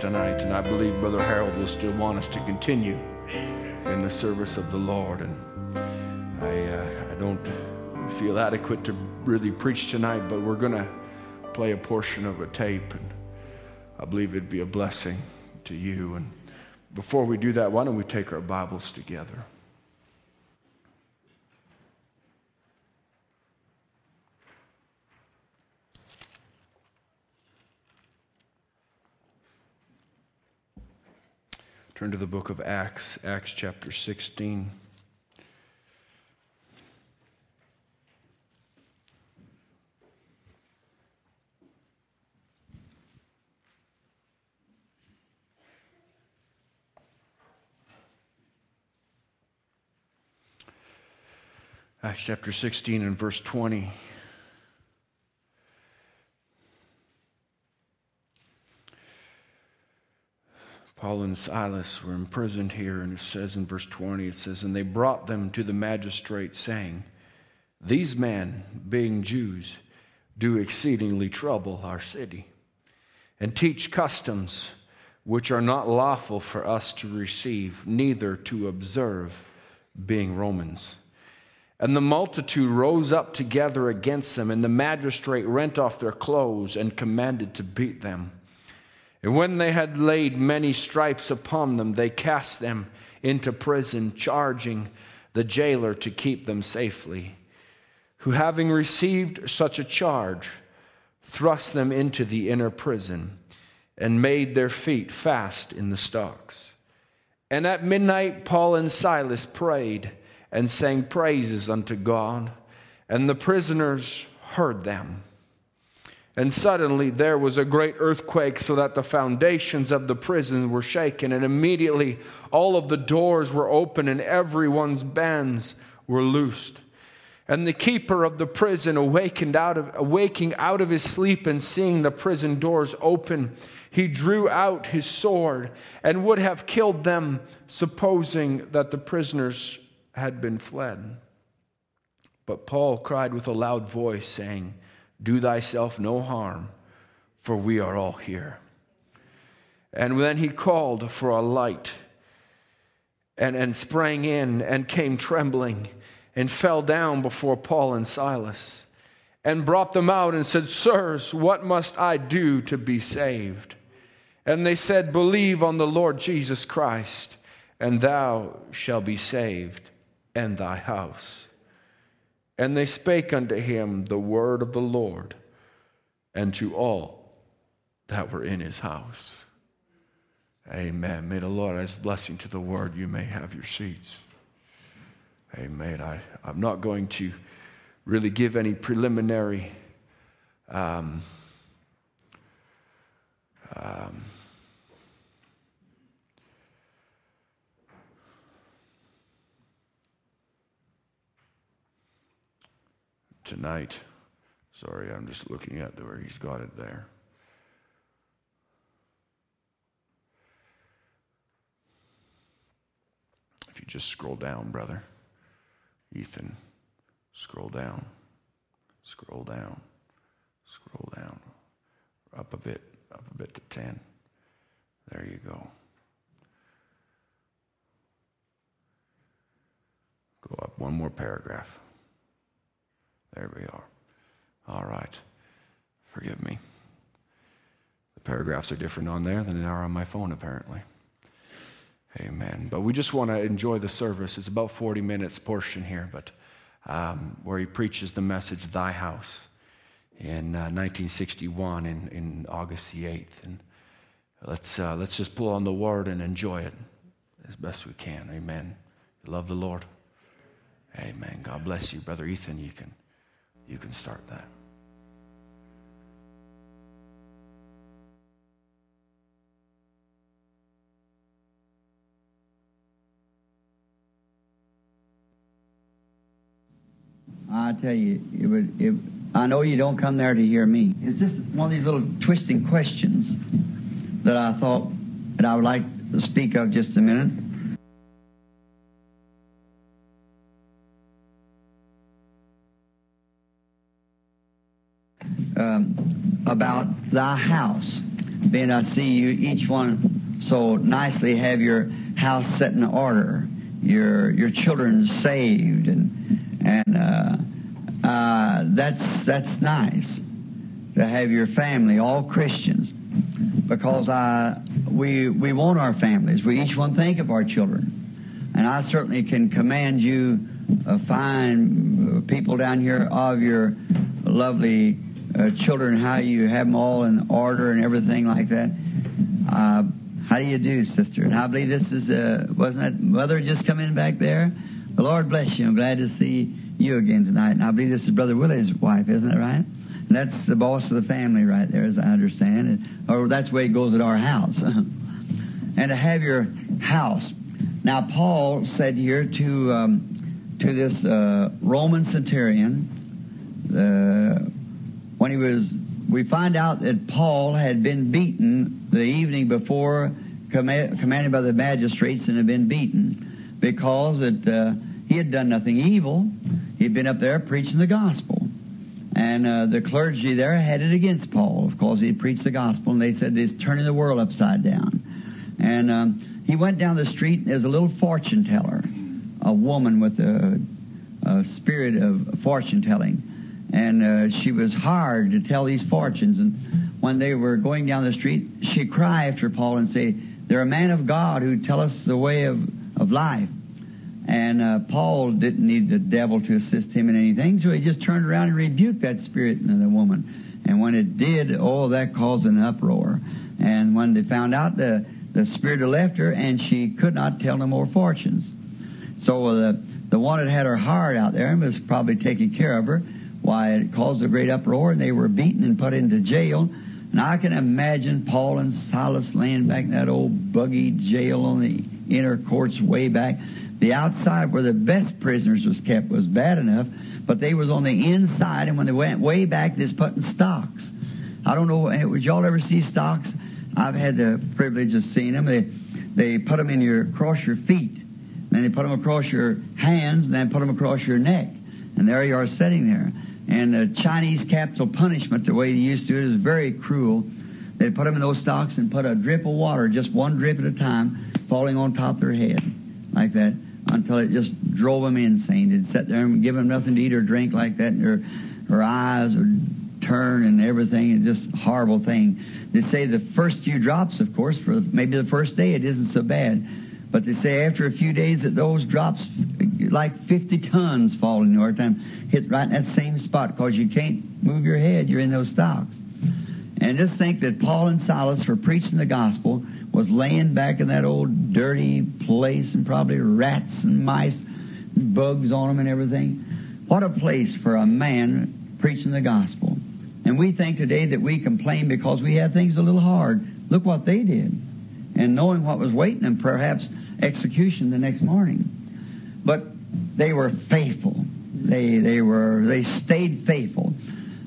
tonight, and I believe Brother Harold will still want us to continue in the service of the Lord. And I, uh, I don't feel adequate to really preach tonight, but we're going to play a portion of a tape, and I believe it'd be a blessing to you. And before we do that, why don't we take our Bibles together? Turn to the book of Acts, Acts chapter 16. Acts chapter 16 and verse 20. Paul and Silas were imprisoned here, and it says in verse 20, it says, And they brought them to the magistrate, saying, These men, being Jews, do exceedingly trouble our city, and teach customs which are not lawful for us to receive, neither to observe, being Romans. And the multitude rose up together against them, and the magistrate rent off their clothes and commanded to beat them. And when they had laid many stripes upon them, they cast them into prison, charging the jailer to keep them safely. Who, having received such a charge, thrust them into the inner prison and made their feet fast in the stocks. And at midnight, Paul and Silas prayed and sang praises unto God, and the prisoners heard them. And suddenly there was a great earthquake, so that the foundations of the prison were shaken. And immediately all of the doors were open, and everyone's bands were loosed. And the keeper of the prison awakened out of awaking out of his sleep and seeing the prison doors open, he drew out his sword and would have killed them, supposing that the prisoners had been fled. But Paul cried with a loud voice, saying, Do thyself no harm, for we are all here. And then he called for a light and, and sprang in and came trembling and fell down before Paul and Silas and brought them out and said, Sirs, what must I do to be saved? And they said, Believe on the Lord Jesus Christ, and thou shalt be saved, and thy house. And they spake unto him the word of the Lord, and to all that were in his house. Amen. May the Lord add blessing to the word. You may have your seats. Amen. I, I'm not going to really give any preliminary um, um, tonight. Sorry, I'm just looking at where he's got it there. If you just scroll down, brother. Ethan, scroll down, scroll down, scroll down, up a bit, up a bit to 10. There you go. Go up one more paragraph. There we are. All right. Forgive me. The paragraphs are different on there than they are on my phone, apparently. Amen. But we just want to enjoy the service. It's about 40 minutes portion here, but um, where he preaches the message, Thy House, in uh, 1961 in, in August the 8th. And let's, uh, let's just pull on the word and enjoy it as best we can. Amen. Love the Lord? Amen. God bless you. Brother Ethan, you can, you can start that. I tell you, it would. It, I know you don't come there to hear me. It's just one of these little twisting questions that I thought that I would like to speak of just a minute. Um, about thy house. Being I see you each one so nicely have your house set in order, your your children saved and and uh, uh, that's that's nice to have your family, all Christians, because I we we want our families. We each one think of our children, and I certainly can command you uh, fine people down here of your lovely uh, children, how you have them all in order and everything like that. Uh, how do you do, sister? And I believe this is, uh, wasn't that mother just coming back there? The Lord bless you. I'm glad to see you again tonight. And I believe this is Brother Willie's wife, isn't it right? And that's the boss of the family right there, as I understand. And, or that's the way it goes at our house. and to have your house. Now, Paul said here to um, to this uh, Roman centurion, uh, when he was, we find out that Paul had been beaten the evening before, commanded by the magistrates, and had been beaten because it. Uh, he had done nothing evil. He'd been up there preaching the gospel. And uh, the clergy there had it against Paul, of course, he preached the gospel, and they said he's turning the world upside down. And um, he went down the street, and there's a little fortune teller, a woman with a, a spirit of fortune telling. And uh, she was hard to tell these fortunes. And when they were going down the street, she cried after Paul and say, They're a man of God who tell us the way of, of life. And uh, Paul didn't need the devil to assist him in anything, so he just turned around and rebuked that spirit in the woman. And when it did, oh, that caused an uproar. And when they found out, the, the spirit had left her, and she could not tell no more fortunes. So uh, the, the one that had her heart out there and was probably taking care of her, why, it caused a great uproar, and they were beaten and put into jail. And I can imagine Paul and Silas laying back in that old buggy jail on the inner courts way back. The outside where the best prisoners was kept was bad enough, but they was on the inside, and when they went way back, they was putting stocks. I don't know, eh, would y'all ever see stocks? I've had the privilege of seeing them. They, they put them in your, across your feet. Then they put them across your hands, and then put them across your neck. And there you are sitting there. And the Chinese capital punishment, the way they used to do it, is very cruel. They put them in those stocks and put a drip of water, just one drip at a time, falling on top of their head like that until it just drove them insane. They'd sit there and give them nothing to eat or drink like that, and their, their eyes would turn and everything. It's just horrible thing. They say the first few drops, of course, for maybe the first day, it isn't so bad. But they say after a few days that those drops, like 50 tons fall in your time, hit right in that same spot because you can't move your head. You're in those stocks. And just think that Paul and Silas for preaching the gospel was laying back in that old dirty place and probably rats and mice, and bugs on them and everything. What a place for a man preaching the gospel. And we think today that we complain because we have things a little hard. Look what they did. And knowing what was waiting them, perhaps execution the next morning. But they were faithful. They, they were, they stayed faithful.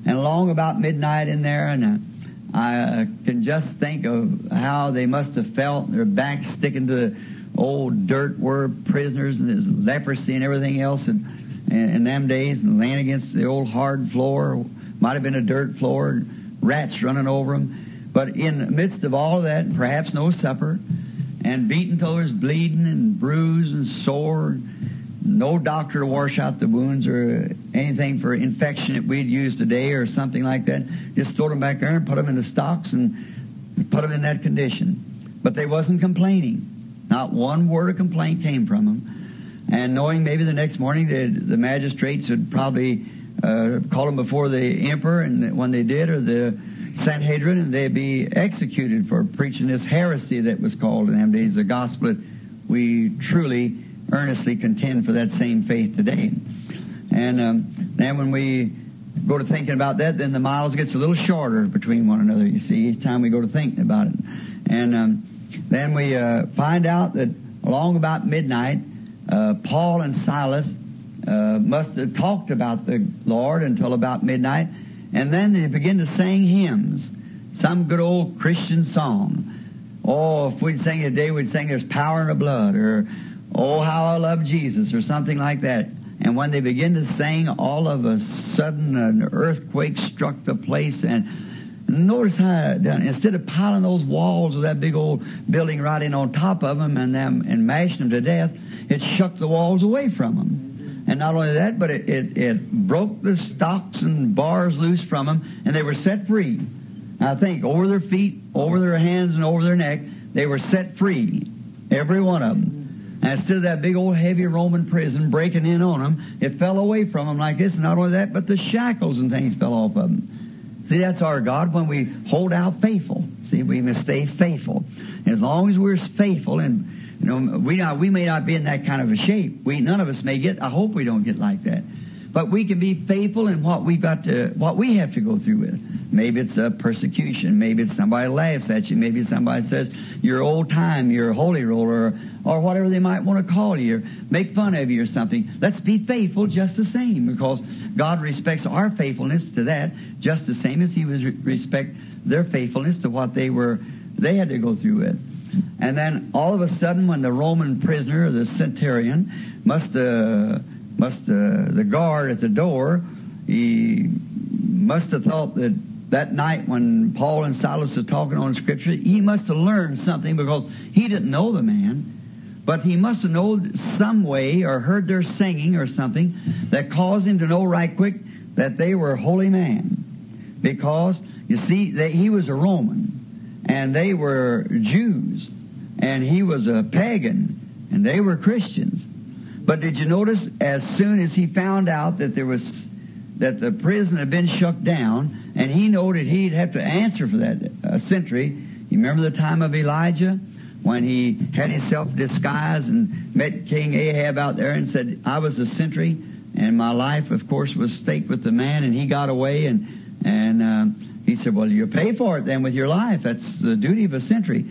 And long about midnight in there, and uh, I can just think of how they must have felt, their backs sticking to the old dirt were prisoners and there's leprosy and everything else And, in, in them days and laying against the old hard floor. Might have been a dirt floor, rats running over them. But in the midst of all of that, perhaps no supper, and beaten till there's bleeding and bruised and sore, no doctor to wash out the wounds or anything for infection that we'd use today or something like that. Just throw them back there and put them in the stocks and put them in that condition. But they wasn't complaining. Not one word of complaint came from them. And knowing maybe the next morning the, the magistrates would probably uh, call them before the emperor, and when they did, or the Sanhedrin, and they'd be executed for preaching this heresy that was called in them days the gospel. We truly earnestly contend for that same faith today. And um, then when we go to thinking about that, then the miles gets a little shorter between one another. You see, each time we go to thinking about it, and um, then we uh, find out that along about midnight, uh, Paul and Silas uh, must have talked about the Lord until about midnight, and then they begin to sing hymns, some good old Christian song. Oh, if we'd sing today, we'd sing "There's Power in the Blood" or Oh, how I love Jesus, or something like that. And when they begin to sing, all of a sudden an earthquake struck the place and notice how instead of piling those walls of that big old building right in on top of them and them and mashing them to death, it shook the walls away from them. And not only that, but it, it, it broke the stocks and bars loose from them, and they were set free. I think over their feet, over their hands, and over their neck, they were set free, every one of them. And instead of that big old heavy Roman prison breaking in on them, it fell away from them like this. Not only that, but the shackles and things fell off of them. See, that's our God when we hold out faithful. See, we must stay faithful. As long as we're faithful and we not, we may not be in that kind of a shape. We none of us may get. I hope we don't get like that. But we can be faithful in what we got to, what we have to go through with. Maybe it's a persecution. Maybe it's somebody laughs at you. Maybe somebody says you're old time, you're a holy roller, or, or whatever they might want to call you, or make fun of you or something. Let's be faithful just the same, because God respects our faithfulness to that just the same as He was respect their faithfulness to what they were, they had to go through with. And then all of a sudden, when the Roman prisoner, the centurion, must uh, must uh, the guard at the door he must have thought that that night when Paul and Silas were talking on Scripture, he must have learned something because he didn't know the man, but he must have known some way or heard their singing or something that caused him to know right quick that they were holy man. Because you see, they, he was a Roman and they were Jews and he was a pagan and they were Christians. But did you notice as soon as he found out that there was that the prison had been shut down, and he knew that he'd have to answer for that uh, sentry. You remember the time of Elijah when he had himself disguised and met King Ahab out there and said, "I was a sentry, and my life, of course, was staked with the man, and he got away." And and uh, he said, "Well, you pay for it then with your life. That's the duty of a sentry."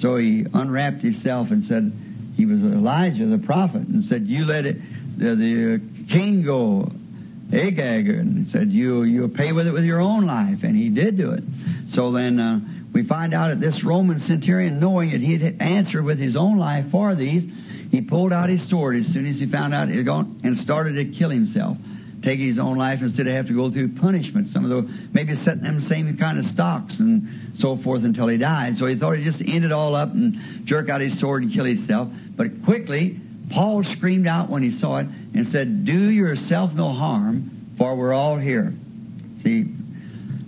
So he unwrapped himself and said he was Elijah the prophet and said, "You let it, the, the king go." Agag and said, "You you pay with it with your own life," and he did do it. So then uh, we find out that this Roman centurion, knowing that he had answered with his own life for these, he pulled out his sword as soon as he found out he had gone and started to kill himself, take his own life instead of have to go through punishment. Some of the maybe setting them same kind of stocks and so forth until he died. So he thought he'd just end it all up and jerk out his sword and kill himself. But quickly Paul screamed out when he saw it and said, Do yourself no harm, for we're all here. See?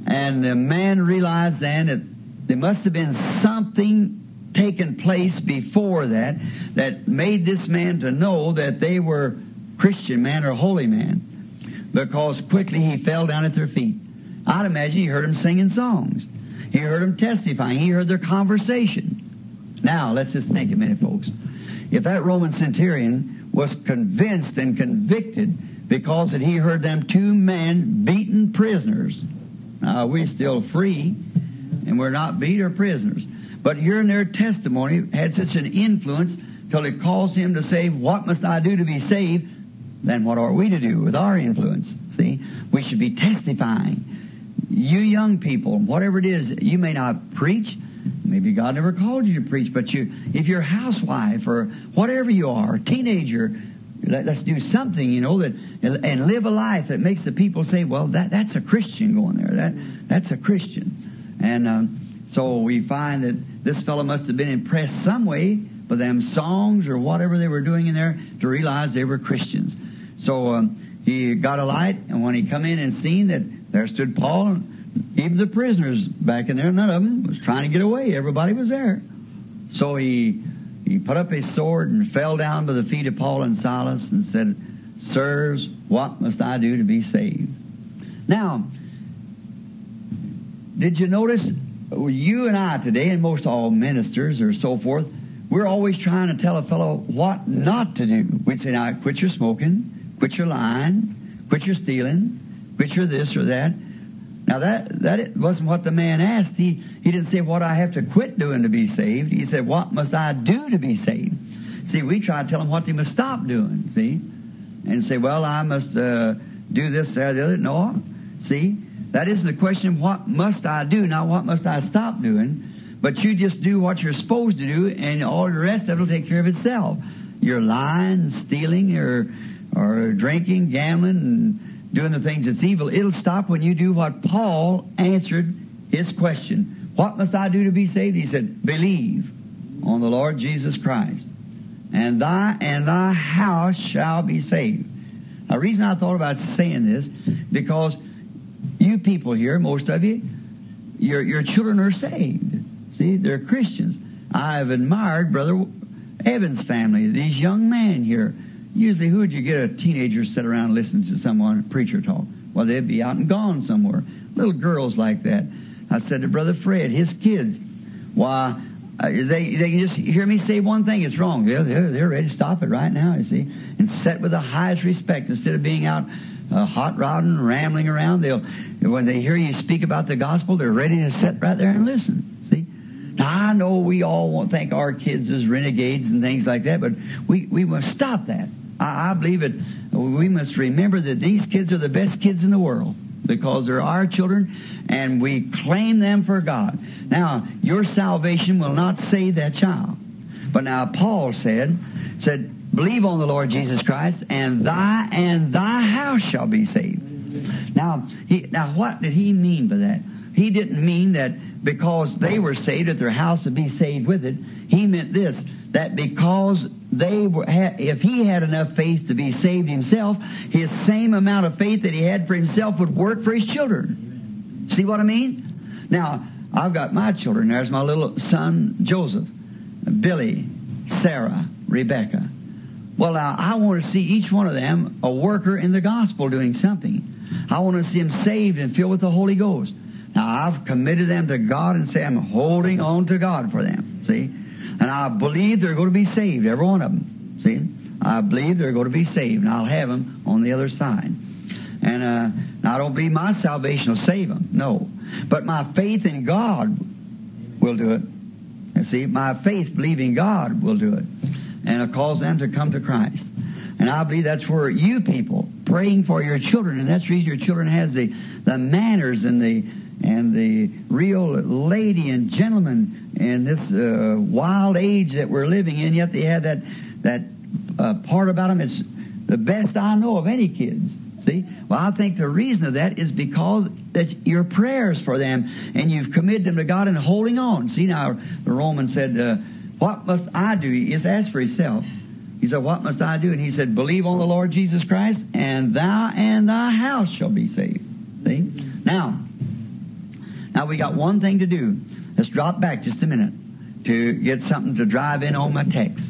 And the man realized then that there must have been something taken place before that that made this man to know that they were Christian man or holy man. Because quickly he fell down at their feet. I'd imagine he heard them singing songs. He heard them testifying. He heard their conversation. Now, let's just think a minute, folks. If that Roman centurion was convinced and convicted because that he heard them two men beaten prisoners, now we're still free and we're not beat or prisoners. But hearing their testimony had such an influence till it caused him to say, What must I do to be saved? Then what are we to do with our influence? See, we should be testifying. You young people, whatever it is, you may not preach. Maybe God never called you to preach, but you, if you're a housewife or whatever you are, teenager, let, us do something, you know, that and live a life that makes the people say, "Well, that that's a Christian going there. That that's a Christian." And um, so we find that this fellow must have been impressed some way by them songs or whatever they were doing in there to realize they were Christians. So um, he got a light, and when he come in and seen that there stood Paul, and even the prisoners back in there, none of them was trying to get away. Everybody was there. So he he put up his sword and fell down by the feet of Paul and Silas and said, Sirs, what must I do to be saved? Now, did you notice you and I today, and most all ministers or so forth, we're always trying to tell a fellow what not to do. We'd say, now, quit your smoking, quit your lying, quit your stealing, quit your this or that. Now that that wasn't what the man asked. He he didn't say what I have to quit doing to be saved. He said, what must I do to be saved? See, we try to tell them what they must stop doing. See, and say, well, I must uh, do this, that, the other. No, see, that isn't the question. What must I do? Now, what must I stop doing? But you just do what you're supposed to do, and all the rest of it will take care of itself. You're lying, stealing, or or drinking, gambling, and doing the things that's evil. It'll stop when you do what Paul answered his question. What must I do to be saved? He said, believe on the Lord Jesus Christ, and thy and thy house shall be saved. Now, the reason I thought about saying this because you people here, most of you, your, your children are saved. See, they're Christians. I've admired Brother Evans' family, these young men here. Usually, who would you get a teenager sit around listening to someone, preacher talk? Well, they'd be out and gone somewhere. Little girls like that. I said to Brother Fred, his kids, why, uh, they, they can just hear me say one thing, it's wrong. They're, they're, they're ready to stop it right now, you see, and set with the highest respect instead of being out uh, hot rodding, rambling around. They'll, when they hear you speak about the gospel, they're ready to sit right there and listen. See? Now, I know we all won't think our kids as renegades and things like that, but we, we must stop that. I, I believe it. We must remember that these kids are the best kids in the world because they're our children and we claim them for God. Now, your salvation will not save that child. But now Paul said, said, Believe on the Lord Jesus Christ, and thy and thy house shall be saved. Now, he, now what did he mean by that? He didn't mean that because they were saved, that their house would be saved with it. He meant this: that because they were, if he had enough faith to be saved himself, his same amount of faith that he had for himself would work for his children. See what I mean? Now, I've got my children. There's my little son Joseph, Billy, Sarah, Rebecca. Well, now, I want to see each one of them a worker in the gospel doing something. I want to see them saved and filled with the Holy Ghost. Now, I've committed them to God and say I'm holding on to God for them. See? And I believe they're going to be saved, every one of them. See? I believe they're going to be saved, and I'll have them on the other side. And uh, now I don't believe my salvation will save them. No. But my faith in God will do it. You see, my faith believing God will do it and it'll cause them to come to Christ. And I believe that's where you people praying for your children, and that's the reason your children has the, the manners and the and the real lady and gentleman in this uh, wild age that we're living in. Yet they had that that uh, part about them. It's the best I know of any kids. See, well, I think the reason of that is because that your prayers for them and you've committed them to God and holding on. See, now the Roman said. Uh, what must I do? He just asked for himself. He said, What must I do? And he said, Believe on the Lord Jesus Christ, and thou and thy house shall be saved. See? Now, now we got one thing to do. Let's drop back just a minute to get something to drive in on my text.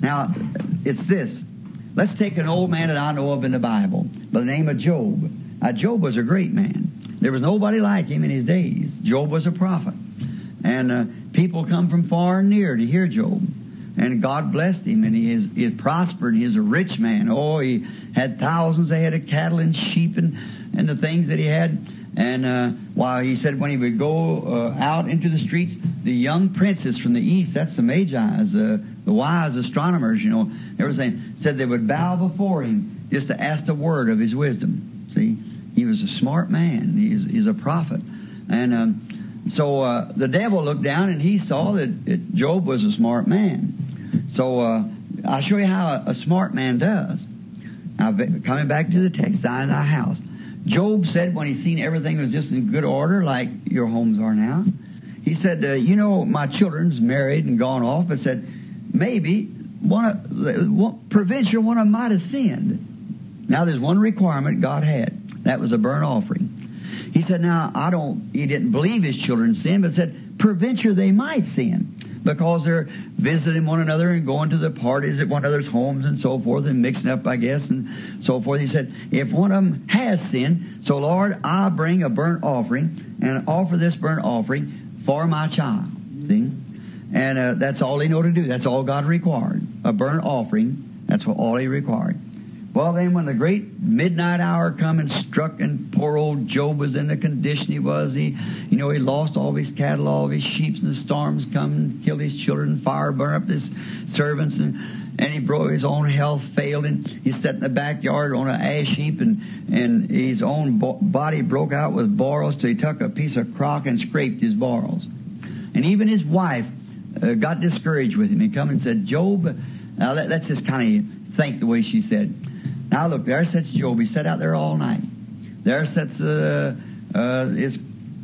Now, it's this. Let's take an old man that I know of in the Bible by the name of Job. Now, Job was a great man. There was nobody like him in his days. Job was a prophet. And uh, people come from far and near to hear Job. And God blessed him, and he is, he prospered. He is a rich man. Oh, he had thousands ahead of cattle and sheep and, and the things that he had. And uh, while he said when he would go uh, out into the streets, the young princes from the east, that's the Magi's, uh, the wise astronomers, you know, everything, said they would bow before him just to ask a word of his wisdom. See, he was a smart man. He's, he's a prophet. And um, so uh, the devil looked down and he saw that, that Job was a smart man. So uh, I'll show you how a, a smart man does. Now, coming back to the text, in thy house. Job said when he seen everything was just in good order, like your homes are now, he said, uh, you know, my children's married and gone off, but said, maybe one of, provincial one of might have sinned. Now there's one requirement God had. That was a burnt offering. He said, now I don't, he didn't believe his children sinned, but said, provincial they might sin because they're visiting one another and going to the parties at one another's homes and so forth and mixing up, I guess, and so forth. He said, if one of them has sinned, so Lord, I bring a burnt offering and offer this burnt offering for my child. See? And uh, that's all he know to do. That's all God required. A burnt offering. That's what all he required. Well, then, when the great midnight hour come and struck, and poor old Job was in the condition he was, he, you know, he lost all his cattle, all his sheep, and the storms come and killed his children, fire burned up his servants, and and he broke his own health failed, and he sat in the backyard on an ash heap, and and his own bo- body broke out with boils, so he took a piece of crock and scraped his boils, and even his wife uh, got discouraged with him. He come and said, Job, now let, let's just kind of think the way she said. Now look, there sits Job. He sat out there all night. There sits uh, uh, his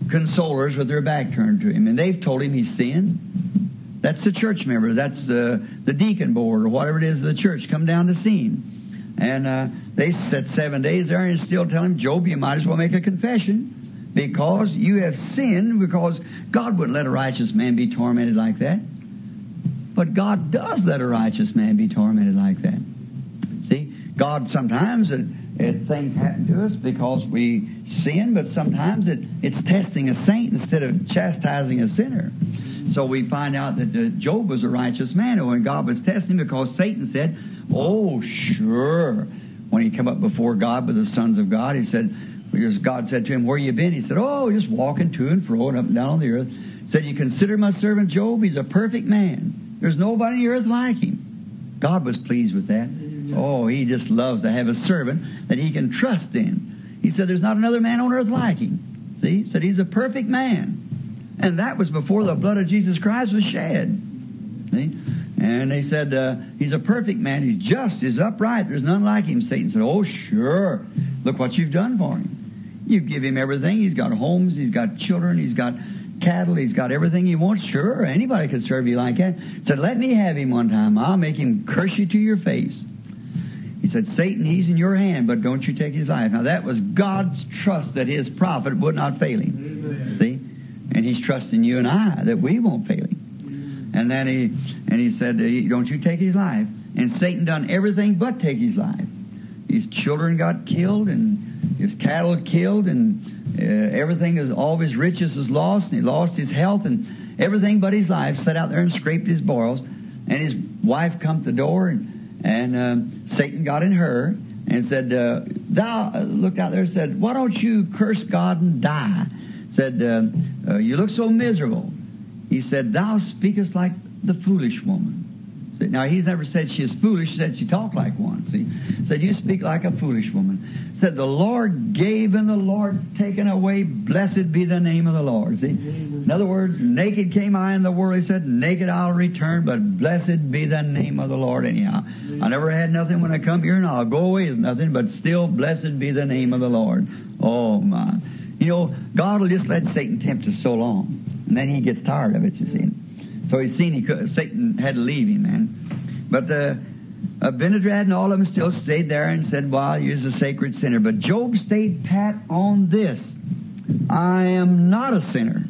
consolers with their back turned to him, and they've told him he's sinned. That's the church members. That's the the deacon board or whatever it is of the church come down to see him. And uh, they sat seven days there and still tell him, Job, you might as well make a confession because you have sinned because God wouldn't let a righteous man be tormented like that. But God does let a righteous man be tormented like that. God sometimes things happen to us because we sin, but sometimes it, it's testing a saint instead of chastising a sinner. So we find out that Job was a righteous man, and when God was testing him, because Satan said, "Oh, sure." When he came up before God with the sons of God, he said, because God said to him, "Where you been?" He said, "Oh, just walking to and fro and up and down on the earth." He Said, "You consider my servant Job? He's a perfect man. There's nobody on the earth like him." God was pleased with that. Oh, he just loves to have a servant that he can trust in. He said, There's not another man on earth like him. See? He said, He's a perfect man. And that was before the blood of Jesus Christ was shed. See? And they said, uh, He's a perfect man. He's just, he's upright. There's none like him. Satan said, Oh, sure. Look what you've done for him. You give him everything. He's got homes, he's got children, he's got cattle, he's got everything he wants. Sure, anybody could serve you like that. Said, Let me have him one time. I'll make him curse you to your face. He said, Satan, he's in your hand, but don't you take his life. Now that was God's trust that his prophet would not fail him. Amen. See? And he's trusting you and I that we won't fail him. And then he, and he said, don't you take his life. And Satan done everything but take his life. His children got killed and his cattle killed and uh, everything is, all of his riches is lost and he lost his health and everything but his life. Sat out there and scraped his boils. And his wife come to the door and and um, Satan got in her and said, uh, Thou, uh, looked out there and said, Why don't you curse God and die? Said, uh, uh, You look so miserable. He said, Thou speakest like the foolish woman. Now, he's never said she is foolish. He said she talked like one. See? Said, You speak like a foolish woman. Said, The Lord gave and the Lord taken away. Blessed be the name of the Lord. See? In other words, naked came I in the world. He said, Naked I'll return, but blessed be the name of the Lord anyhow. I never had nothing when I come here, and I'll go away with nothing, but still, blessed be the name of the Lord. Oh, my. You know, God will just let Satan tempt us so long, and then he gets tired of it, you see. So he's seen he could, Satan had to leave him, man. But uh, Abinadab and all of them still stayed there and said, well, you're a sacred sinner. But Job stayed pat on this. I am not a sinner.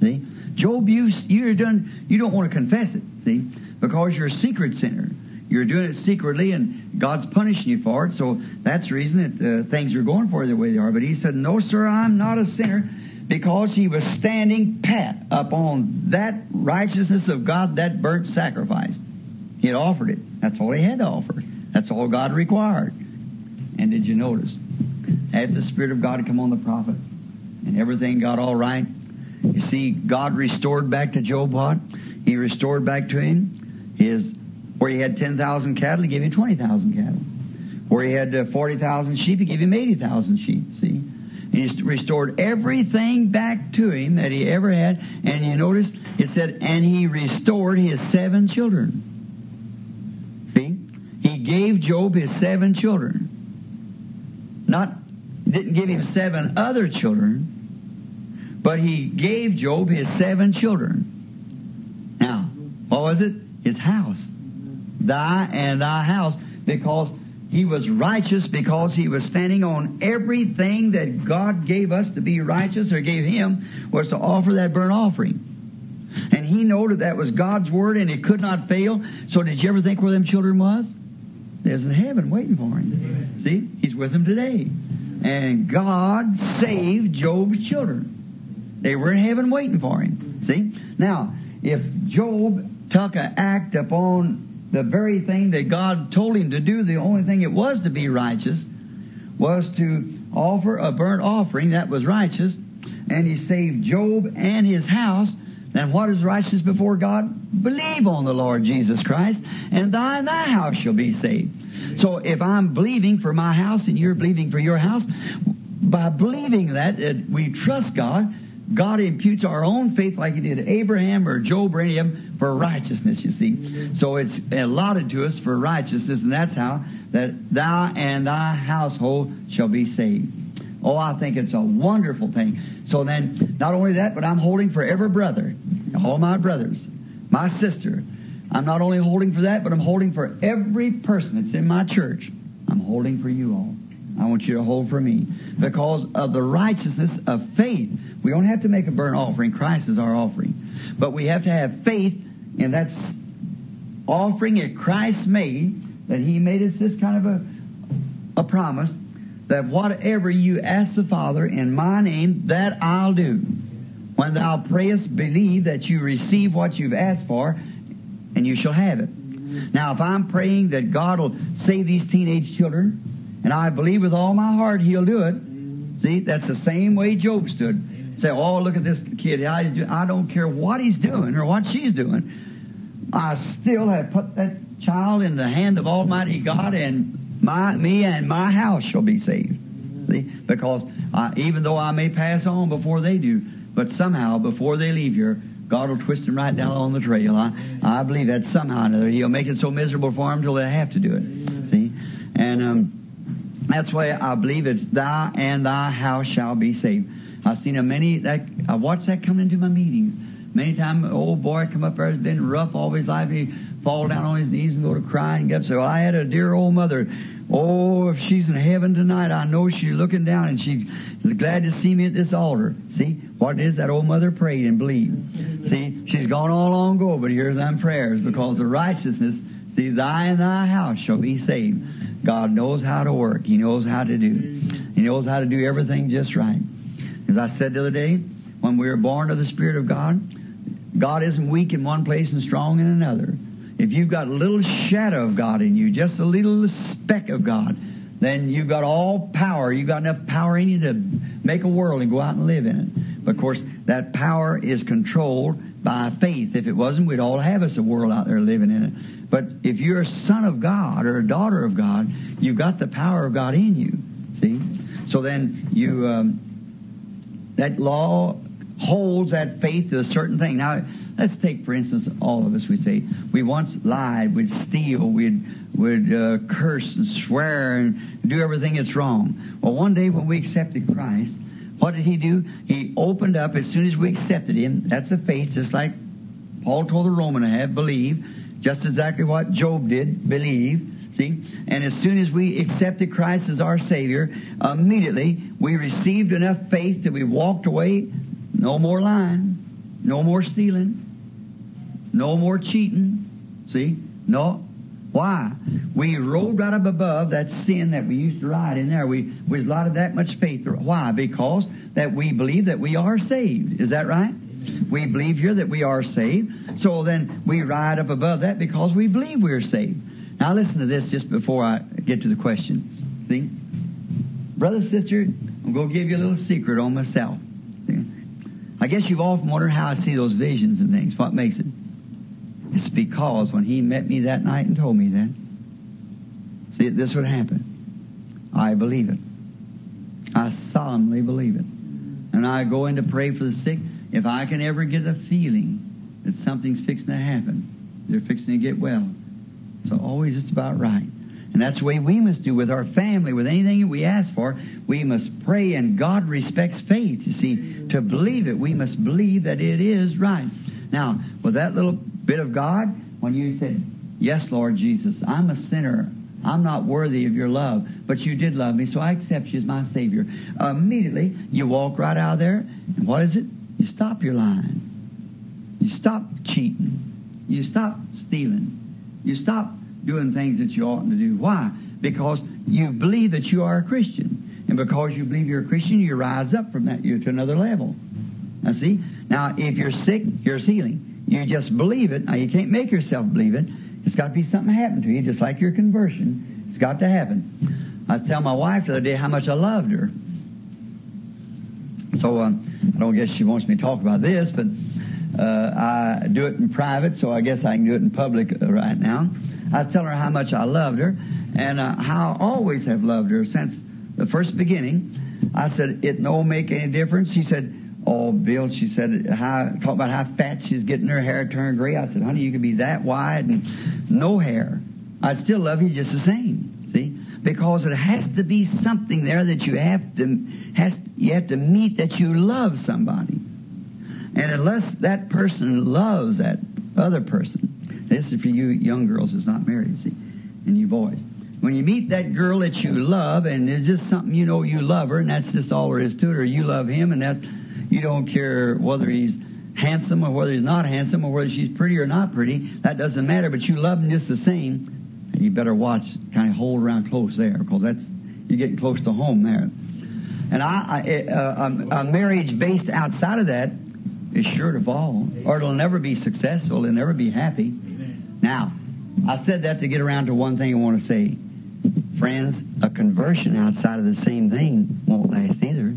See? Job, you, you're done, you don't want to confess it, see? Because you're a secret sinner. You're doing it secretly and God's punishing you for it. So that's the reason that uh, things are going for you the way they are. But he said, no, sir, I'm not a sinner because he was standing pat upon that righteousness of God, that burnt sacrifice. He had offered it. That's all he had to offer. That's all God required. And did you notice? As the Spirit of God come on the prophet and everything got all right, you see, God restored back to Job what? He restored back to him his, where he had 10,000 cattle, he gave him 20,000 cattle. Where he had uh, 40,000 sheep, he gave him 80,000 sheep, see? He restored everything back to him that he ever had. And you notice it said, and he restored his seven children. See? He gave Job his seven children. Not, didn't give him seven other children, but he gave Job his seven children. Now, what was it? His house. Thy and thy house, because he was righteous because he was standing on everything that God gave us to be righteous or gave him was to offer that burnt offering. And he knew that that was God's word and it could not fail. So did you ever think where them children was? There's in heaven waiting for him. See? He's with them today. And God saved Job's children. They were in heaven waiting for him. See? Now, if Job took an act upon the very thing that God told him to do, the only thing it was to be righteous, was to offer a burnt offering that was righteous, and he saved Job and his house. Then what is righteous before God? Believe on the Lord Jesus Christ, and thy and thy house shall be saved. So if I'm believing for my house and you're believing for your house, by believing that, that we trust God, God imputes our own faith like He did Abraham or Job or any of them for righteousness, you see. So it's allotted to us for righteousness, and that's how that thou and thy household shall be saved. Oh, I think it's a wonderful thing. So then, not only that, but I'm holding for every brother, all my brothers, my sister. I'm not only holding for that, but I'm holding for every person that's in my church. I'm holding for you all. I want you to hold for me. Because of the righteousness of faith. We don't have to make a burnt offering. Christ is our offering. But we have to have faith in that offering that Christ made, that He made us this kind of a, a promise, that whatever you ask the Father in my name, that I'll do. When thou prayest, believe that you receive what you've asked for, and you shall have it. Now, if I'm praying that God will save these teenage children, and I believe with all my heart He'll do it, see, that's the same way Job stood say, oh, look at this kid. I don't care what he's doing or what she's doing. I still have put that child in the hand of Almighty God, and my me and my house shall be saved. See, because I, even though I may pass on before they do, but somehow before they leave here, God will twist them right down on the trail. I, I believe that somehow or another He'll make it so miserable for them until they have to do it. See, and um, that's why I believe it's Thy and Thy house shall be saved. I've seen a many that I watched that come into my meetings. Many times, old boy come up there has been rough all his life. He fall down on his knees and go to cry and get up. So I had a dear old mother. Oh, if she's in heaven tonight, I know she's looking down and she's glad to see me at this altar. See what it is that old mother prayed and believed. See, she's gone all long ago, but here's them prayers because the righteousness. See, thy and thy house shall be saved. God knows how to work. He knows how to do. He knows how to do everything just right. As I said the other day, when we are born of the Spirit of God, God isn't weak in one place and strong in another. If you've got a little shadow of God in you, just a little speck of God, then you've got all power. You've got enough power in you to make a world and go out and live in it. But of course, that power is controlled by faith. If it wasn't, we'd all have us a world out there living in it. But if you're a son of God or a daughter of God, you've got the power of God in you. See? So then you, um, that law holds that faith to a certain thing. Now, let's take, for instance, all of us, we say, we once lied, we'd steal, we'd, would uh, curse and swear and do everything that's wrong. Well, one day when we accepted Christ, what did he do? He opened up as soon as we accepted him. That's a faith, just like Paul told the Roman to have, believe. Just exactly what Job did, believe. See? And as soon as we accepted Christ as our Savior, immediately we received enough faith that we walked away. No more lying. No more stealing. No more cheating. See? No. Why? We rolled right up above that sin that we used to ride in there. We, we allotted that much faith. Why? Because that we believe that we are saved. Is that right? We believe here that we are saved. So then we ride up above that because we believe we are saved. Now listen to this just before I get to the questions. See? Brother, sister, I'm going to give you a little secret on myself. See? I guess you've often wondered how I see those visions and things. What makes it? It's because when he met me that night and told me that, see, this would happen. I believe it. I solemnly believe it. And I go in to pray for the sick. If I can ever get a feeling that something's fixing to happen, they're fixing to get well. So always it's about right. And that's the way we must do with our family, with anything we ask for. We must pray, and God respects faith. You see, to believe it, we must believe that it is right. Now, with that little bit of God, when you said, Yes, Lord Jesus, I'm a sinner. I'm not worthy of your love, but you did love me, so I accept you as my Savior. Immediately, you walk right out of there, and what is it? You stop your lying. You stop cheating. You stop stealing. You stop doing things that you oughtn't to do. Why? Because you believe that you are a Christian. And because you believe you're a Christian, you rise up from that you to another level. Now see? Now, if you're sick, here's healing. You just believe it. Now, you can't make yourself believe it. It's got to be something happen to you, just like your conversion. It's got to happen. I was telling my wife the other day how much I loved her. So uh, I don't guess she wants me to talk about this, but uh, I do it in private, so I guess I can do it in public uh, right now. I telling her how much I loved her and uh, how I always have loved her since the first beginning. I said, it no make any difference. She said, oh, Bill, she said, how, talk about how fat she's getting her hair turned gray. I said, honey, you can be that wide and no hair. I'd still love you just the same. See? Because it has to be something there that you have to, has, you have to meet that you love somebody. And unless that person loves that other person, this is for you young girls who's not married, see, and you boys. When you meet that girl that you love, and it's just something you know you love her, and that's just all there is to it, or you love him, and that you don't care whether he's handsome or whether he's not handsome or whether she's pretty or not pretty. That doesn't matter, but you love him just the same. And you better watch, kind of hold around close there, because that's you're getting close to home there. And I, I uh, a, a marriage based outside of that is sure to fall, or it'll never be successful. It'll never be happy. Now, I said that to get around to one thing I want to say. Friends, a conversion outside of the same thing won't last either.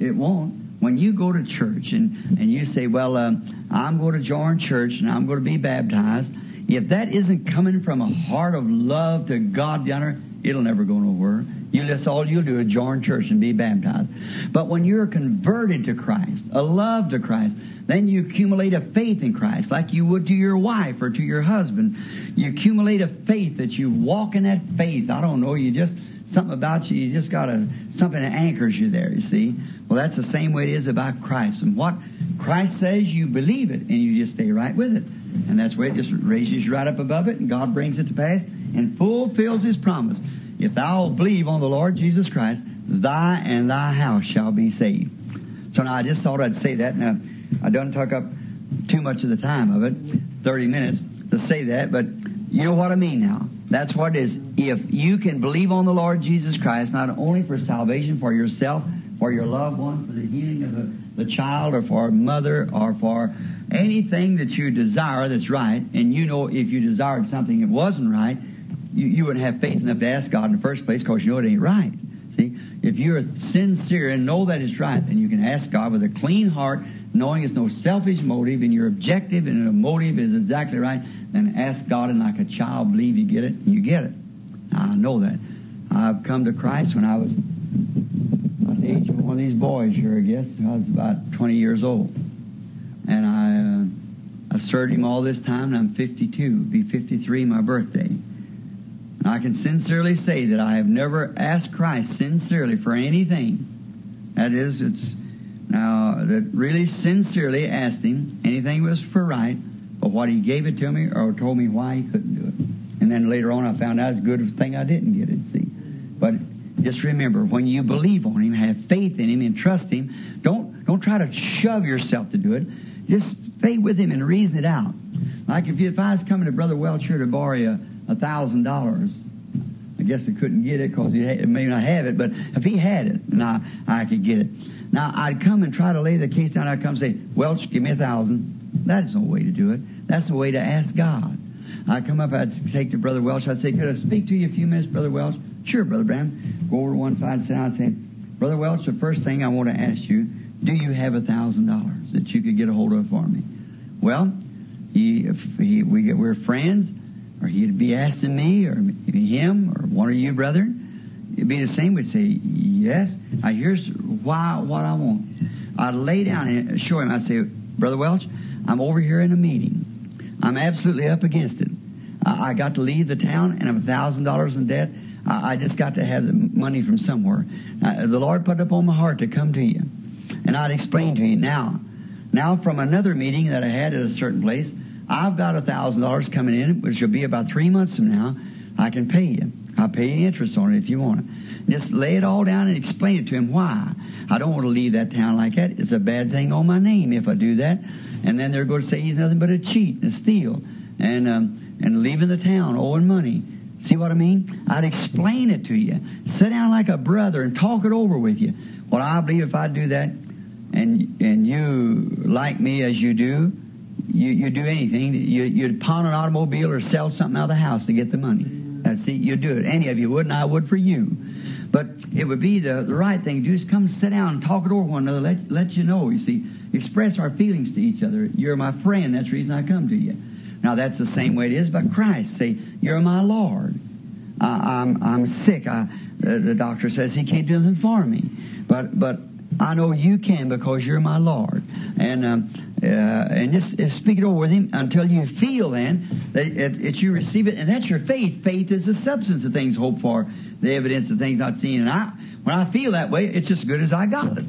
It won't. When you go to church and, and you say, well, uh, I'm going to join church and I'm going to be baptized, if that isn't coming from a heart of love to God, the honor, it'll never go nowhere. You just all you'll do is join church and be baptized. But when you're converted to Christ, a love to Christ, then you accumulate a faith in Christ, like you would to your wife or to your husband. You accumulate a faith that you walk in that faith. I don't know, you just something about you, you just got a something that anchors you there, you see. Well, that's the same way it is about Christ. And what Christ says, you believe it, and you just stay right with it. And that's where it just raises you right up above it, and God brings it to pass and fulfills His promise. If thou believe on the Lord Jesus Christ, thy and thy house shall be saved. So now I just thought I'd say that. Now, I don't talk up too much of the time of it, 30 minutes to say that, but you know what I mean now. That's what it is. If you can believe on the Lord Jesus Christ, not only for salvation for yourself, for your loved one, for the healing of the, the child, or for a mother, or for anything that you desire that's right, and you know if you desired something that wasn't right, you, you wouldn't have faith enough to ask God in the first place because you know it ain't right. See, if you're sincere and know that it's right, then you can ask God with a clean heart, knowing it's no selfish motive, and your objective and the motive is exactly right, then ask God and like a child believe you get it, and you get it. I know that. I've come to Christ when I was about the age of one of these boys here, I guess. I was about 20 years old. And I, uh, I served him all this time, and I'm 52. Be 53 my birthday. I can sincerely say that I have never asked Christ sincerely for anything. That is, it's now that really sincerely asked Him anything was for right, but what He gave it to me or told me why He couldn't do it. And then later on, I found out it's a good thing I didn't get it, see. But just remember, when you believe on Him, have faith in Him, and trust Him, don't, don't try to shove yourself to do it. Just stay with Him and reason it out. Like if, you, if I was coming to Brother Welch here to borrow you thousand dollars, I guess I couldn't get it because he may not have it, but if he had it, and I, I could get it. Now, I'd come and try to lay the case down. I'd come and say, Welch, give me a thousand. That's no way to do it. That's the way to ask God. I'd come up, I'd take to Brother Welch. I'd say, could I speak to you a few minutes, Brother Welch? Sure, Brother Branham. Go over to one side and sit down and say, Brother Welch, the first thing I want to ask you, do you have a thousand dollars that you could get a hold of for me? Well, he, he, we, we're friends, or he'd be asking me, or him, or one of you, brother. It'd be the same. We'd say, yes. Now here's why, what I want. I'd lay down and show him. I'd say, Brother Welch, I'm over here in a meeting. I'm absolutely up against it. I, I got to leave the town, and I'm a thousand dollars in debt. I, I, just got to have the money from somewhere. Uh, the Lord put it upon my heart to come to you, and I'd explain to you now. Now, from another meeting that I had at a certain place, I've got a thousand dollars coming in, which will be about three months from now. I can pay you. I'll pay you interest on it if you want it. Just lay it all down and explain it to him why. I don't want to leave that town like that. It's a bad thing on my name if I do that. And then they're going to say he's nothing but a cheat and a steal and um, and leaving the town owing money. See what I mean? I'd explain it to you. Sit down like a brother and talk it over with you. Well, I believe if I do that, and and you like me as you do, you you do anything. You you'd pawn an automobile or sell something out of the house to get the money. Uh, see, You'd do it. Any of you would, and I would for you. But it would be the, the right thing to is come sit down and talk it over one another. Let let you know. You see, express our feelings to each other. You're my friend. That's the reason I come to you. Now that's the same way it is But Christ. Say, You're my Lord. Uh, I'm I'm sick. I, the, the doctor says he can't do anything for me, but but I know you can because you're my Lord. And um, uh, and just, just, speak it over with him until you feel then that it, you receive it, and that's your faith. Faith is the substance of things hoped for, the evidence of things not seen. And I, when I feel that way, it's just good as I got it.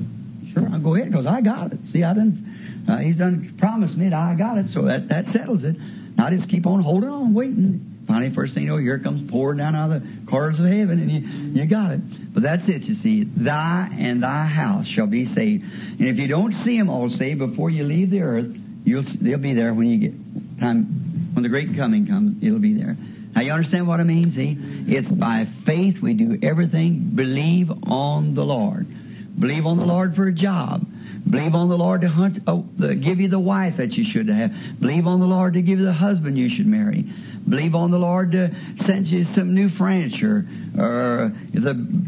Sure, I'll go ahead because I got it. See, I done, uh, he's done promised me that I got it, so that that settles it. I just keep on holding on, waiting. Finally, first thing you know, here comes pouring down out of the corners of heaven, and you, you got it. But that's it, you see. Thy and thy house shall be saved. And if you don't see them all saved before you leave the earth, you'll, they'll be there when you get time, when the great coming comes, it'll be there. Now you understand what I mean? See, it's by faith we do everything. Believe on the Lord. Believe on the Lord for a job. Believe on the Lord to hunt, oh, the, give you the wife that you should have. Believe on the Lord to give you the husband you should marry. Believe on the Lord to send you some new furniture. Or if the,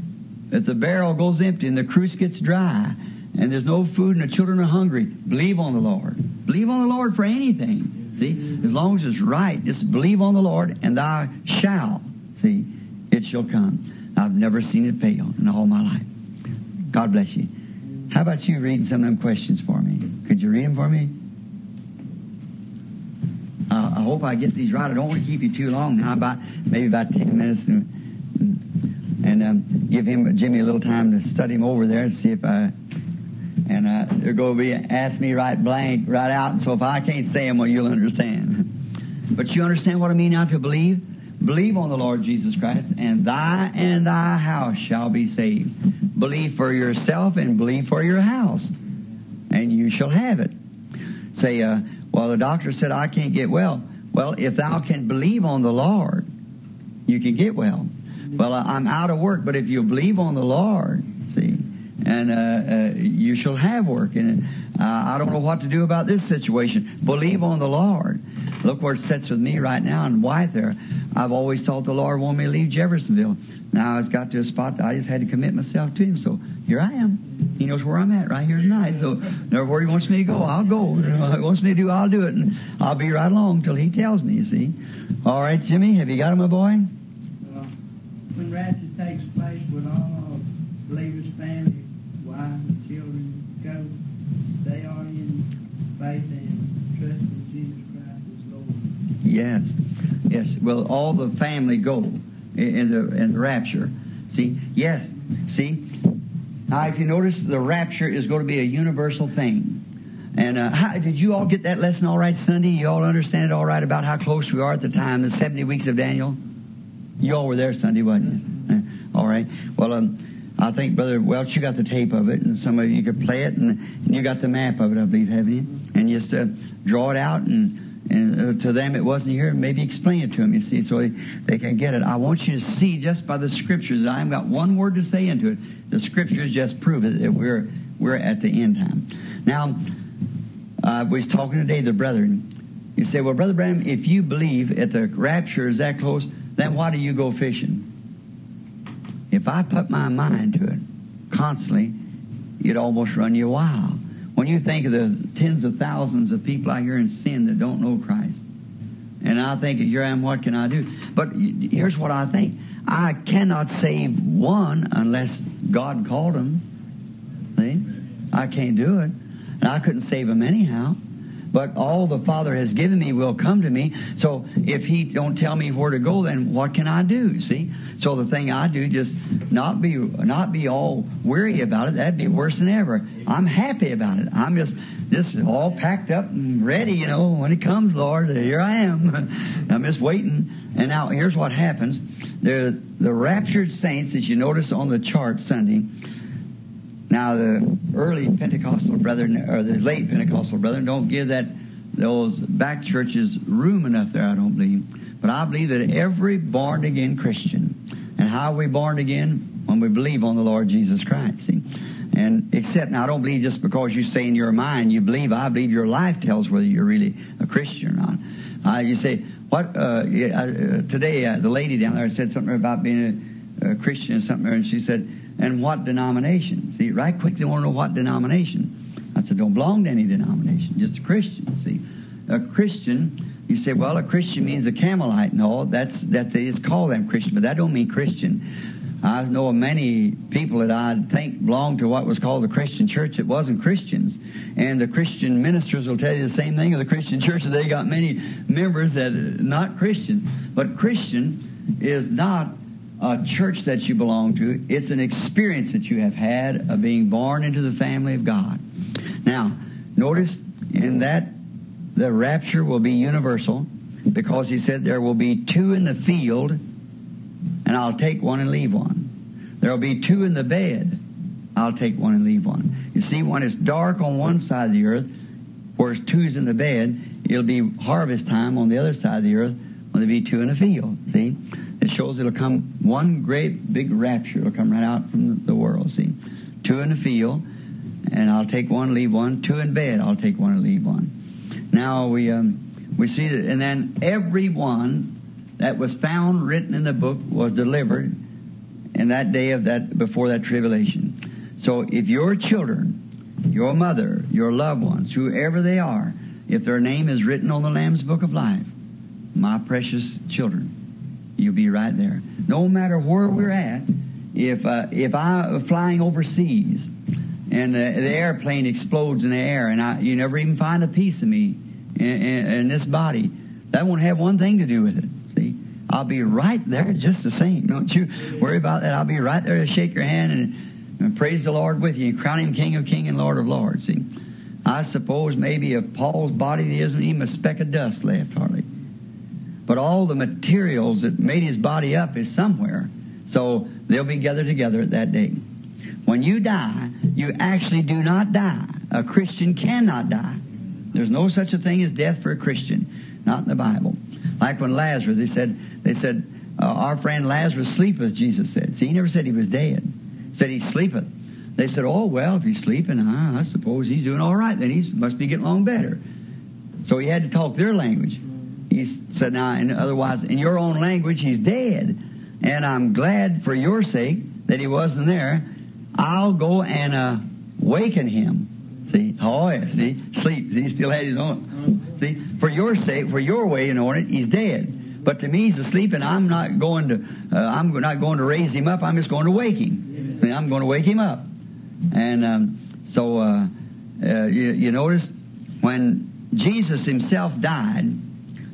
if the barrel goes empty and the cruse gets dry and there's no food and the children are hungry, believe on the Lord. Believe on the Lord for anything. See, as long as it's right, just believe on the Lord and thou shall. See, it shall come. I've never seen it fail in all my life. God bless you. How about you reading some of them questions for me? Could you read them for me? Uh, I hope I get these right. I don't want to keep you too long now, about maybe about ten minutes, and, and um, give him Jimmy a little time to study him over there and see if I. And uh, they're going to be ask me right blank, right out. And so if I can't say them, well, you'll understand. But you understand what I mean now to believe? Believe on the Lord Jesus Christ, and thy and thy house shall be saved. Believe for yourself and believe for your house, and you shall have it. Say, uh, well, the doctor said I can't get well. Well, if thou can believe on the Lord, you can get well. Well, I'm out of work, but if you believe on the Lord, see, and uh, uh, you shall have work. And uh, I don't know what to do about this situation. Believe on the Lord. Look where it sits with me right now and White there. I've always thought the Lord wanted me to leave Jeffersonville. Now it's got to a spot that I just had to commit myself to Him. So here I am. He knows where I'm at right here tonight. So wherever He wants me to go, I'll go. He wants me to do, I'll do it. And I'll be right along till He tells me, you see. All right, Jimmy, have you got him, my boy? Uh, when rapture takes place, would all believers' family, wives, and children go? They are in faith and trust in Jesus Christ as Lord. Yes. Yes. Well, all the family go in the in the rapture. See? Yes. See? Now, if you notice, the rapture is going to be a universal thing. And uh, how, did you all get that lesson all right Sunday? You all understand it all right about how close we are at the time, the 70 weeks of Daniel? You all were there Sunday, wasn't you? Uh, all right. Well, um, I think Brother Welch, you got the tape of it, and some of you could play it, and, and you got the map of it, I believe, haven't you? And just uh, draw it out, and, and uh, to them it wasn't here, maybe explain it to them, you see, so they, can get it. I want you to see just by the scriptures, that I haven't got one word to say into it. The scriptures just prove it that we're we're at the end time. Now, I was talking today to the brethren. You say, well, Brother Branham, if you believe that the rapture is that close, then why do you go fishing? If I put my mind to it constantly, it'd almost run you wild. When you think of the tens of thousands of people out here in sin that don't know Christ, and I think, here I am, what can I do? But here's what I think. I cannot save one unless God called him. See? I can't do it. And I couldn't save him anyhow. But all the Father has given me will come to me. So if He don't tell me where to go, then what can I do? See? So the thing I do, just not be not be all weary about it. That'd be worse than ever. I'm happy about it. I'm just just all packed up and ready. You know, when it comes, Lord, here I am. I'm just waiting. And now here's what happens: the the raptured saints, as you notice on the chart Sunday now, the early Pentecostal brethren, or the late Pentecostal brethren, don't give that those back churches room enough there, I don't believe. But I believe that every born again Christian, and how are we born again? When we believe on the Lord Jesus Christ, see? And except, now I don't believe just because you say in your mind you believe, I believe your life tells whether you're really a Christian or not. Uh, you say, what, uh, uh, today uh, the lady down there said something about being a, a Christian or something, and she said, and what denomination? See, right quick they want to know what denomination. I said, don't belong to any denomination, just a Christian. See, a Christian, you say, well, a Christian means a Campbellite. No, that's that they just call them Christian, but that don't mean Christian. I know of many people that I think belong to what was called the Christian church that wasn't Christians. And the Christian ministers will tell you the same thing of the Christian church that they got many members that are not Christians. But Christian is not a church that you belong to. It's an experience that you have had of being born into the family of God. Now, notice in that the rapture will be universal because he said there will be two in the field and I'll take one and leave one. There will be two in the bed. I'll take one and leave one. You see, when it's dark on one side of the earth, whereas two's in the bed, it'll be harvest time on the other side of the earth when there be two in the field. See? It shows it'll come one great big rapture. It'll come right out from the world. See, two in the field, and I'll take one, leave one. Two in bed, I'll take one and leave one. Now we um, we see that, and then every one that was found written in the book was delivered in that day of that before that tribulation. So if your children, your mother, your loved ones, whoever they are, if their name is written on the Lamb's Book of Life, my precious children, you'll be right there. No matter where we're at, if uh, if I'm flying overseas and the, the, airplane explodes in the air and I, you never even find a piece of me in, in, in, this body, that won't have one thing to do with it. See, I'll be right there just the same. Don't you worry about that. I'll be right there to shake your hand and, and praise the Lord with you and crown Him King of Kings and Lord of Lords. See, I suppose maybe of Paul's body there isn't even a speck of dust left hardly but all the materials that made his body up is somewhere. So they'll be gathered together at that day. When you die, you actually do not die. A Christian cannot die. There's no such a thing as death for a Christian, not in the Bible. Like when Lazarus, they said, they said, uh, our friend Lazarus sleepeth, Jesus said. See, he never said he was dead. said he sleepeth. They said, oh, well, if he's sleeping, uh, I suppose he's doing all right. Then he must be getting along better. So he had to talk their language. He said, now, and otherwise, in your own language, he's dead. And I'm glad for your sake that he wasn't there. I'll go and uh, waken him. See? Oh, yeah, see? Sleep. See, He still had his own. See? For your sake, for your way on it, he's dead. But to me, he's asleep, and I'm not going to, uh, I'm not going to raise him up. I'm just going to wake him. See, I'm going to wake him up. And um, so, uh, uh you, you notice when Jesus himself died,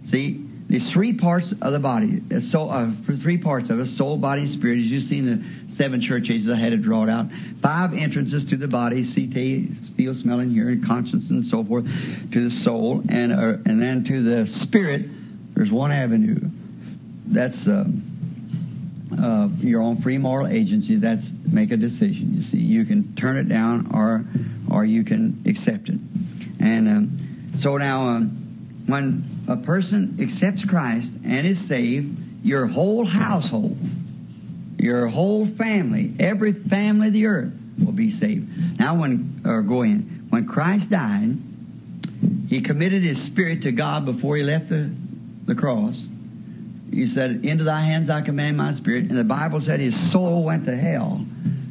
See, These three parts of the body, so uh, three parts of it, soul, body, and spirit. As you've seen the seven church ages, I had to draw it out. Five entrances to the body: see, taste, feel, smell, and hear, and conscience, and so forth, to the soul, and uh, and then to the spirit. There's one avenue. That's uh, uh, your own free moral agency. That's make a decision. You see, you can turn it down, or or you can accept it. And um, so now, um, when a person accepts Christ and is saved, your whole household, your whole family, every family of the earth will be saved. Now, when, or go in, when Christ died, he committed his spirit to God before he left the, the cross. He said, Into thy hands I command my spirit. And the Bible said his soul went to hell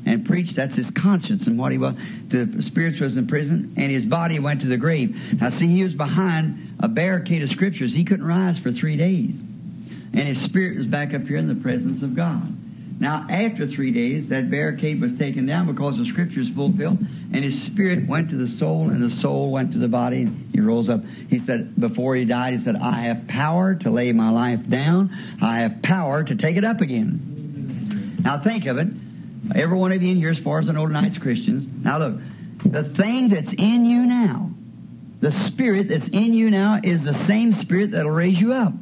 and preached. That's his conscience and what he was. The spirit was in prison, and his body went to the grave. Now, see, he was behind a barricade of scriptures. He couldn't rise for three days. And his spirit was back up here in the presence of God. Now, after three days, that barricade was taken down because the scriptures fulfilled, and his spirit went to the soul, and the soul went to the body. And he rose up. He said, before he died, he said, I have power to lay my life down. I have power to take it up again. Now, think of it. Every one of you in here, as far as I know tonight's Christians. Now, look, the thing that's in you now, the spirit that's in you now, is the same spirit that'll raise you up.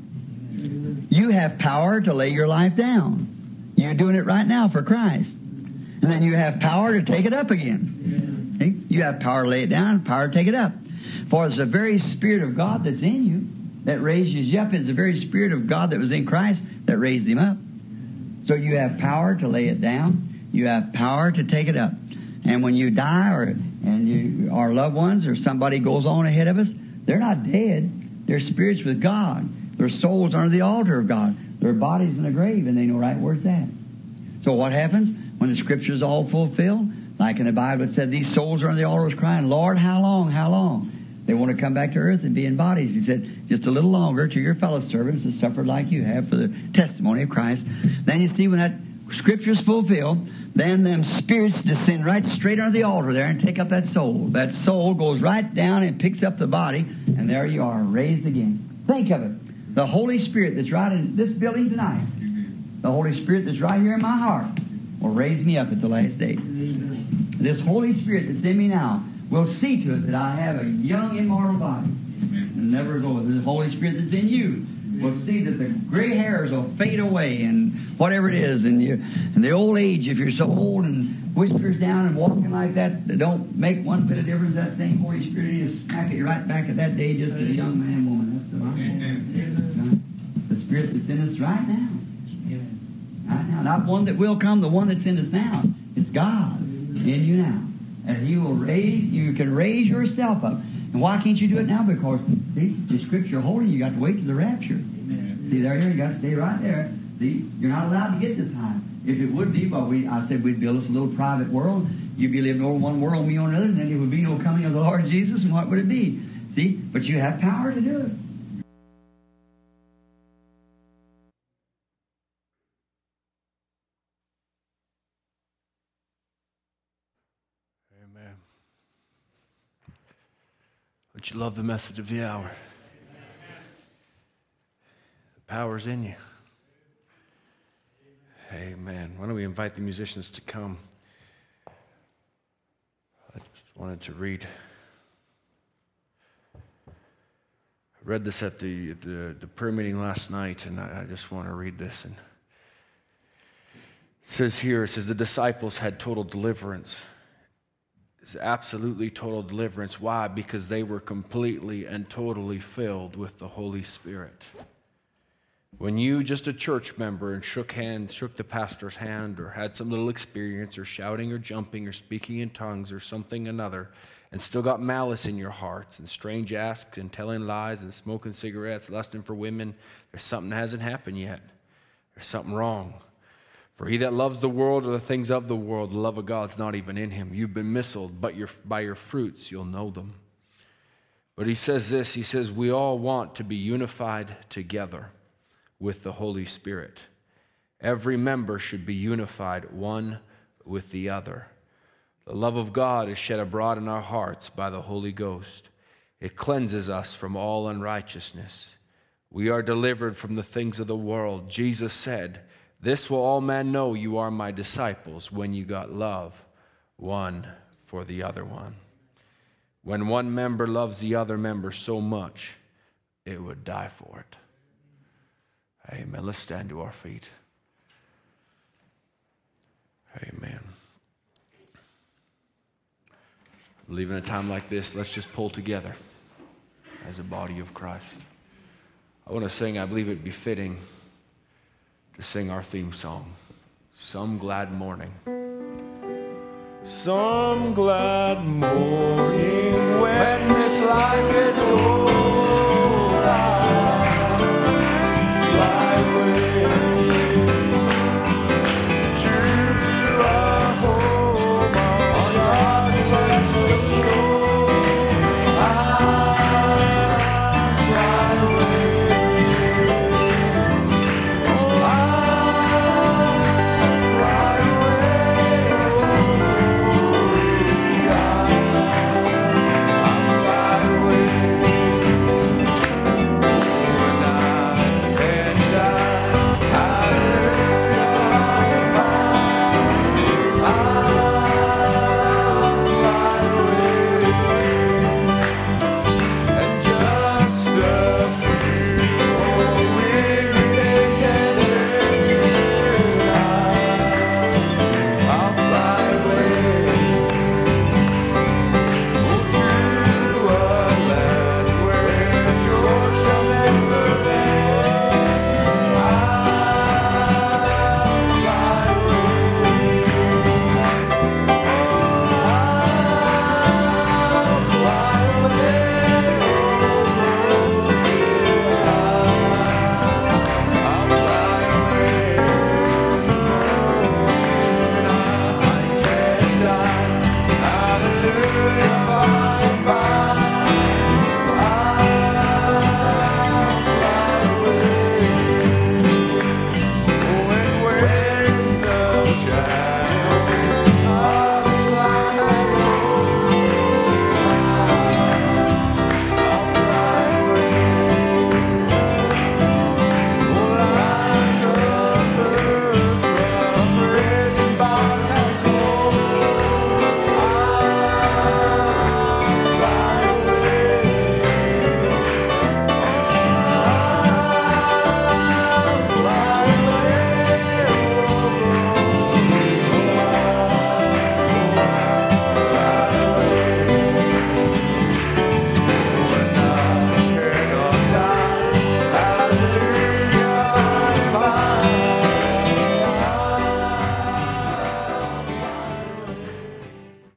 You have power to lay your life down. You're doing it right now for Christ. And then you have power to take it up again. You have power to lay it down, power to take it up. For it's the very Spirit of God that's in you that raises you up. It's the very Spirit of God that was in Christ that raised him up. So you have power to lay it down. You have power to take it up. And when you die or and you, our loved ones or somebody goes on ahead of us, they're not dead. They're spirits with God. Their souls are under the altar of God. Their bodies in the grave, and they know right where it's at. So what happens when the scriptures all fulfilled? Like in the Bible, it said these souls are on the altar crying, Lord, how long, how long? They want to come back to earth and be in bodies. He said, just a little longer to your fellow servants that suffered like you have for the testimony of Christ. Then you see when that scripture is fulfilled, then them spirits descend right straight under the altar there and take up that soul. That soul goes right down and picks up the body, and there you are, raised again. Think of it. The Holy Spirit that's right in this building tonight, the Holy Spirit that's right here in my heart, will raise me up at the last day. This Holy Spirit that's in me now will see to it that I have a young, immortal body and never go. This Holy Spirit that's in you will see that the gray hairs will fade away and whatever it is, and you and the old age, if you're so old and whiskers down and walking like that, don't make one bit of difference. That same Holy Spirit is smack you right back at that day, just as a young man, woman. That's the Bible. The Spirit that's in us right now. Right now, not one that will come, the one that's in us now. It's God in you now, and will raise. You can raise yourself up. And why can't you do it now? Because see, the Scripture holding you. Got to wait to the rapture. See there, you got to stay right there. See, you're not allowed to get this time. If it would be, but we, I said we'd build us a little private world. You'd be living over one world, me on another, and then there would be no coming of the Lord Jesus. And what would it be? See, but you have power to do it. Amen. But you love the message of the hour. Power's in you. Amen. Why don't we invite the musicians to come? I just wanted to read. I read this at the, the, the prayer meeting last night, and I, I just want to read this. And it says here, it says, the disciples had total deliverance. It's absolutely total deliverance. Why? Because they were completely and totally filled with the Holy Spirit. When you, just a church member, and shook hands, shook the pastor's hand, or had some little experience, or shouting, or jumping, or speaking in tongues, or something another, and still got malice in your hearts, and strange asks, and telling lies, and smoking cigarettes, lusting for women, there's something that hasn't happened yet. There's something wrong. For he that loves the world or the things of the world, the love of God's not even in him. You've been missiled, but your, by your fruits you'll know them. But he says this he says, We all want to be unified together with the Holy Spirit. Every member should be unified one with the other. The love of God is shed abroad in our hearts by the Holy Ghost. It cleanses us from all unrighteousness. We are delivered from the things of the world. Jesus said, This will all men know you are my disciples when you got love one for the other one. When one member loves the other member so much, it would die for it. Amen. Let's stand to our feet. Amen. I believe in a time like this, let's just pull together as a body of Christ. I want to sing, I believe it'd be fitting to sing our theme song, Some Glad Morning. Some glad morning when this life is over.